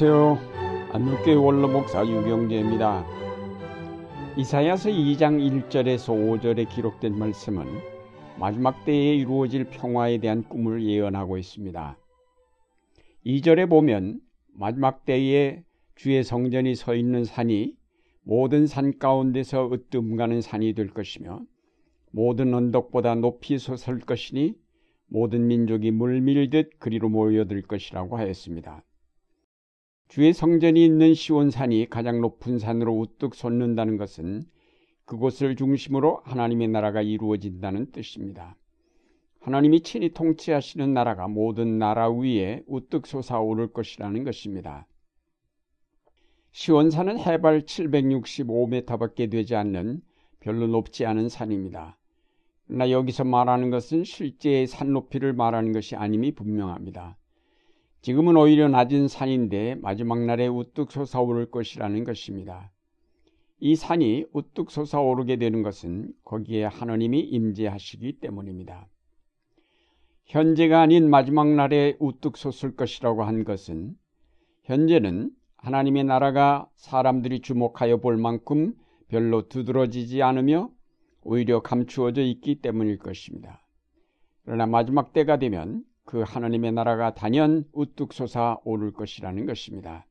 안녕하세요. 안누교회 원로 목사 유경재입니다. 이사야서 2장 1절에서 5절에 기록된 말씀은 마지막 때에 이루어질 평화에 대한 꿈을 예언하고 있습니다. 2절에 보면 마지막 때에 주의 성전이 서 있는 산이 모든 산 가운데서 으뜸 가는 산이 될 것이며 모든 언덕보다 높이 솟을 것이니 모든 민족이 물밀듯 그리로 모여들 것이라고 하였습니다. 주의 성전이 있는 시온산이 가장 높은 산으로 우뚝 솟는다는 것은 그곳을 중심으로 하나님의 나라가 이루어진다는 뜻입니다. 하나님이 친히 통치하시는 나라가 모든 나라 위에 우뚝 솟아오를 것이라는 것입니다. 시온산은 해발 765m밖에 되지 않는 별로 높지 않은 산입니다. 그러나 여기서 말하는 것은 실제의 산 높이를 말하는 것이 아님이 분명합니다. 지금은 오히려 낮은 산인데 마지막 날에 우뚝 솟아오를 것이라는 것입니다. 이 산이 우뚝 솟아오르게 되는 것은 거기에 하나님이 임재하시기 때문입니다. 현재가 아닌 마지막 날에 우뚝 솟을 것이라고 한 것은 현재는 하나님의 나라가 사람들이 주목하여 볼 만큼 별로 두드러지지 않으며 오히려 감추어져 있기 때문일 것입니다. 그러나 마지막 때가 되면 그 하나님의 나라가 단연 우뚝 솟아 오를 것이라는 것입니다.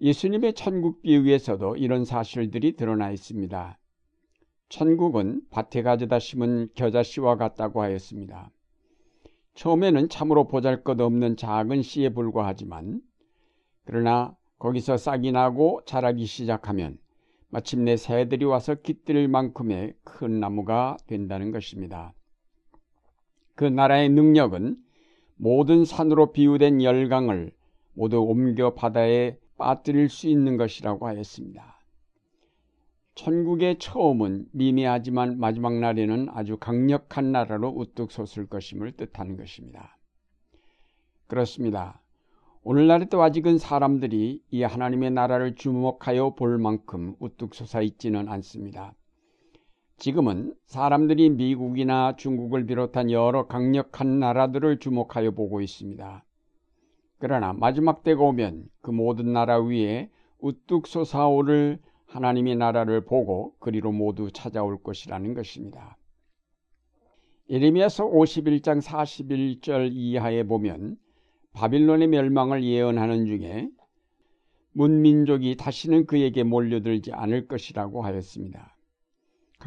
예수님의 천국 비유에서도 이런 사실들이 드러나 있습니다. 천국은 밭에 가져다 심은 겨자씨와 같다고 하였습니다. 처음에는 참으로 보잘 것 없는 작은 씨에 불과하지만 그러나 거기서 싹이 나고 자라기 시작하면 마침내 새들이 와서 깃들 만큼의 큰 나무가 된다는 것입니다. 그 나라의 능력은 모든 산으로 비유된 열강을 모두 옮겨 바다에 빠뜨릴 수 있는 것이라고 하였습니다. 천국의 처음은 미미하지만 마지막 날에는 아주 강력한 나라로 우뚝 솟을 것임을 뜻하는 것입니다. 그렇습니다. 오늘날에도 아직은 사람들이 이 하나님의 나라를 주목하여 볼 만큼 우뚝 솟아 있지는 않습니다. 지금은 사람들이 미국이나 중국을 비롯한 여러 강력한 나라들을 주목하여 보고 있습니다. 그러나 마지막 때가 오면 그 모든 나라 위에 우뚝 솟아오를 하나님의 나라를 보고 그리로 모두 찾아올 것이라는 것입니다. 예레미야서 51장 41절 이하에 보면 바빌론의 멸망을 예언하는 중에 문민족이 다시는 그에게 몰려들지 않을 것이라고 하였습니다.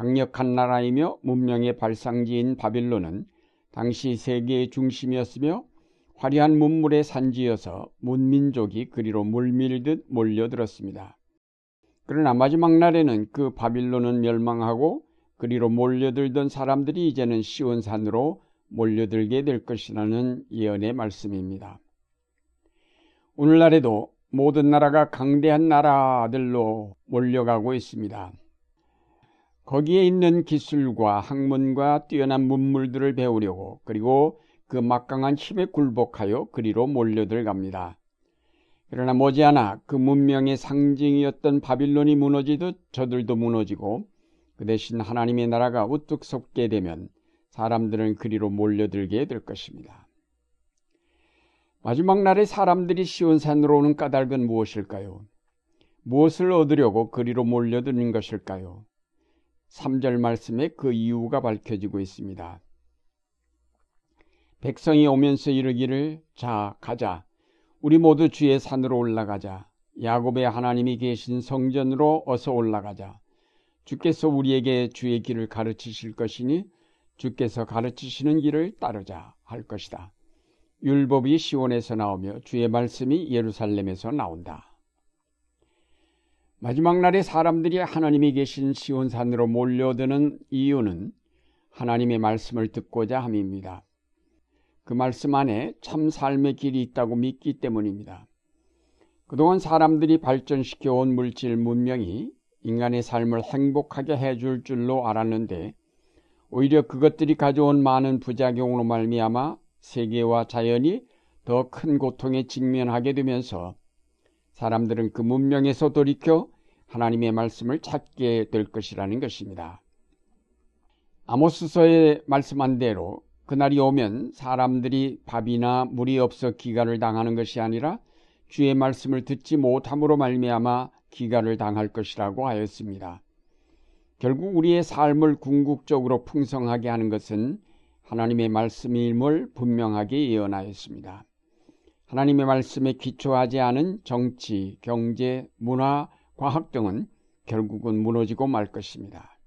강력한 나라이며 문명의 발상지인 바빌론은 당시 세계의 중심이었으며 화려한 문물의 산지여서 문민족이 그리로 물밀듯 몰려들었습니다. 그러나 마지막 날에는 그 바빌론은 멸망하고 그리로 몰려들던 사람들이 이제는 시온산으로 몰려들게 될 것이라는 예언의 말씀입니다. 오늘날에도 모든 나라가 강대한 나라들로 몰려가고 있습니다. 거기에 있는 기술과 학문과 뛰어난 문물들을 배우려고 그리고 그 막강한 힘에 굴복하여 그리로 몰려들 갑니다. 그러나 머지않아 그 문명의 상징이었던 바빌론이 무너지듯 저들도 무너지고 그 대신 하나님의 나라가 우뚝 솟게 되면 사람들은 그리로 몰려들게 될 것입니다. 마지막 날에 사람들이 시온산으로 오는 까닭은 무엇일까요? 무엇을 얻으려고 그리로 몰려드는 것일까요? 3절 말씀에 그 이유가 밝혀지고 있습니다. 백성이 오면서 이르기를 자 가자 우리 모두 주의 산으로 올라가자 야곱의 하나님이 계신 성전으로 어서 올라가자 주께서 우리에게 주의 길을 가르치실 것이니 주께서 가르치시는 길을 따르자 할 것이다. 율법이 시온에서 나오며 주의 말씀이 예루살렘에서 나온다. 마지막 날에 사람들이 하나님이 계신 시온산으로 몰려드는 이유는 하나님의 말씀을 듣고자 함입니다. 그 말씀 안에 참 삶의 길이 있다고 믿기 때문입니다. 그동안 사람들이 발전시켜 온 물질 문명이 인간의 삶을 행복하게 해줄 줄로 알았는데 오히려 그것들이 가져온 많은 부작용으로 말미암아 세계와 자연이 더 큰 고통에 직면하게 되면서 사람들은 그 문명에서 돌이켜 하나님의 말씀을 찾게 될 것이라는 것입니다. 아모스서에 말씀한 대로 그날이 오면 사람들이 밥이나 물이 없어 기가를 당하는 것이 아니라 주의 말씀을 듣지 못함으로 말미암아 기가를 당할 것이라고 하였습니다. 결국 우리의 삶을 궁극적으로 풍성하게 하는 것은 하나님의 말씀임을 분명하게 예언하였습니다. 하나님의 말씀에 기초하지 않은 정치, 경제, 문화, 과학 등은 결국은 무너지고 말 것입니다.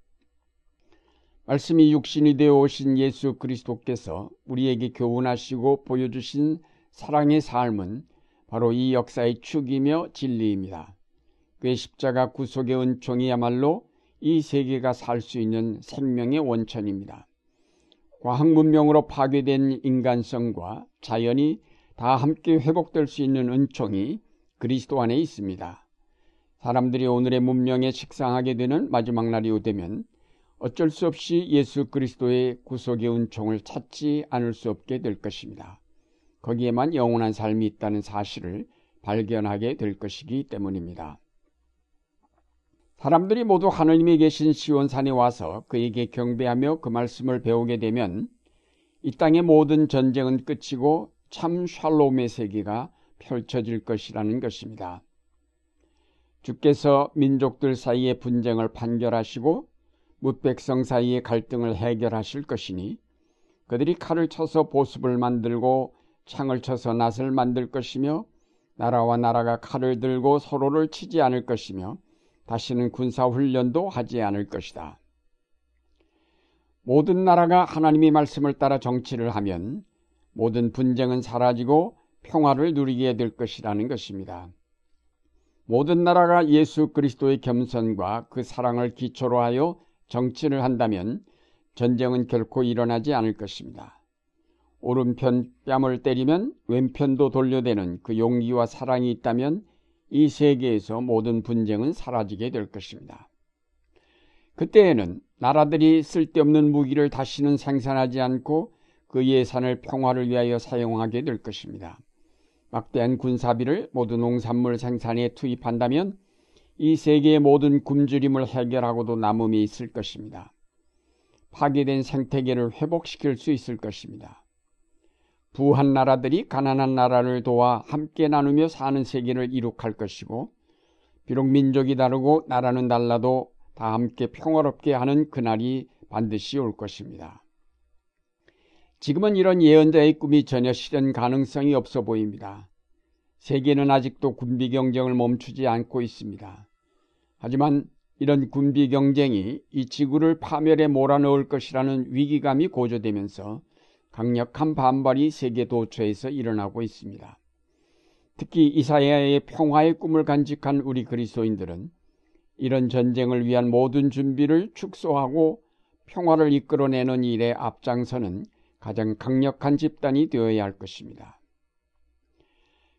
말씀이 육신이 되어 오신 예수 그리스도께서 우리에게 교훈하시고 보여주신 사랑의 삶은 바로 이 역사의 축이며 진리입니다. 그의 십자가 구속의 은총이야말로 이 세계가 살 수 있는 생명의 원천입니다. 과학 문명으로 파괴된 인간성과 자연이 다 함께 회복될 수 있는 은총이 그리스도 안에 있습니다. 사람들이 오늘의 문명에 식상하게 되는 마지막 날이 오되면 어쩔 수 없이 예수 그리스도의 구속의 은총을 찾지 않을 수 없게 될 것입니다. 거기에만 영원한 삶이 있다는 사실을 발견하게 될 것이기 때문입니다. 사람들이 모두 하느님이 계신 시온산에 와서 그에게 경배하며 그 말씀을 배우게 되면 이 땅의 모든 전쟁은 끝이고 참 샬롬의 세계가 펼쳐질 것이라는 것입니다. 주께서 민족들 사이의 분쟁을 판결하시고 뭇백성 사이의 갈등을 해결하실 것이니 그들이 칼을 쳐서 보습을 만들고 창을 쳐서 낫을 만들 것이며 나라와 나라가 칼을 들고 서로를 치지 않을 것이며 다시는 군사 훈련도 하지 않을 것이다. 모든 나라가 하나님의 말씀을 따라 정치를 하면 모든 분쟁은 사라지고 평화를 누리게 될 것이라는 것입니다. 모든 나라가 예수 그리스도의 겸손과 그 사랑을 기초로 하여 정치를 한다면 전쟁은 결코 일어나지 않을 것입니다. 오른편 뺨을 때리면 왼편도 돌려대는 그 용기와 사랑이 있다면 이 세계에서 모든 분쟁은 사라지게 될 것입니다. 그때에는 나라들이 쓸데없는 무기를 다시는 생산하지 않고 그 예산을 평화를 위하여 사용하게 될 것입니다. 막대한 군사비를 모든 농산물 생산에 투입한다면 이 세계의 모든 굶주림을 해결하고도 남음이 있을 것입니다. 파괴된 생태계를 회복시킬 수 있을 것입니다. 부한 나라들이 가난한 나라를 도와 함께 나누며 사는 세계를 이룩할 것이고 비록 민족이 다르고 나라는 달라도 다 함께 평화롭게 하는 그날이 반드시 올 것입니다. 지금은 이런 예언자의 꿈이 전혀 실현 가능성이 없어 보입니다. 세계는 아직도 군비 경쟁을 멈추지 않고 있습니다. 하지만 이런 군비 경쟁이 이 지구를 파멸에 몰아넣을 것이라는 위기감이 고조되면서 강력한 반발이 세계 도처에서 일어나고 있습니다. 특히 이사야의 평화의 꿈을 간직한 우리 그리스도인들은 이런 전쟁을 위한 모든 준비를 축소하고 평화를 이끌어내는 일에 앞장서는 가장 강력한 집단이 되어야 할 것입니다.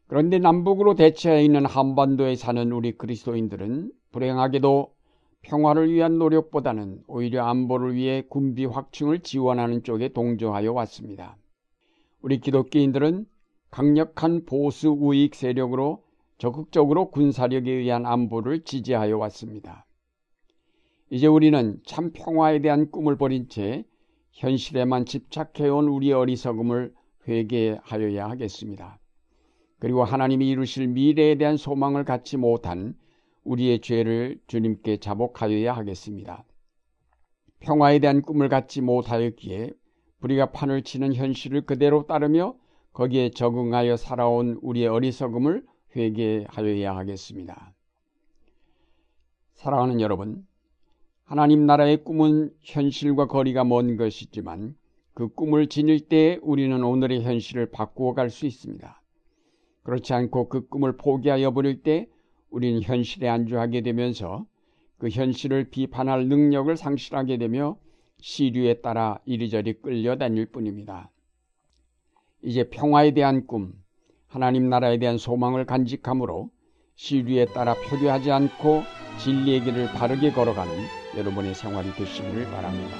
그런데 남북으로 대치해 있는 한반도에 사는 우리 그리스도인들은 불행하게도 평화를 위한 노력보다는 오히려 안보를 위해 군비 확충을 지원하는 쪽에 동조하여 왔습니다. 우리 기독교인들은 강력한 보수 우익 세력으로 적극적으로 군사력에 의한 안보를 지지하여 왔습니다. 이제 우리는 참 평화에 대한 꿈을 버린 채 현실에만 집착해온 우리 어리석음을 회개하여야 하겠습니다. 그리고 하나님이 이루실 미래에 대한 소망을 갖지 못한 우리의 죄를 주님께 자복하여야 하겠습니다. 평화에 대한 꿈을 갖지 못하였기에 우리가 판을 치는 현실을 그대로 따르며 거기에 적응하여 살아온 우리의 어리석음을 회개하여야 하겠습니다. 사랑하는 여러분, 하나님 나라의 꿈은 현실과 거리가 먼 것이지만 그 꿈을 지닐 때 우리는 오늘의 현실을 바꾸어 갈 수 있습니다. 그렇지 않고 그 꿈을 포기하여 버릴 때 우리는 현실에 안주하게 되면서 그 현실을 비판할 능력을 상실하게 되며 시류에 따라 이리저리 끌려다닐 뿐입니다. 이제 평화에 대한 꿈, 하나님 나라에 대한 소망을 간직함으로 시류에 따라 표류하지 않고 진리의 길을 바르게 걸어가는 여러분의 생활이 되시기를 바랍니다.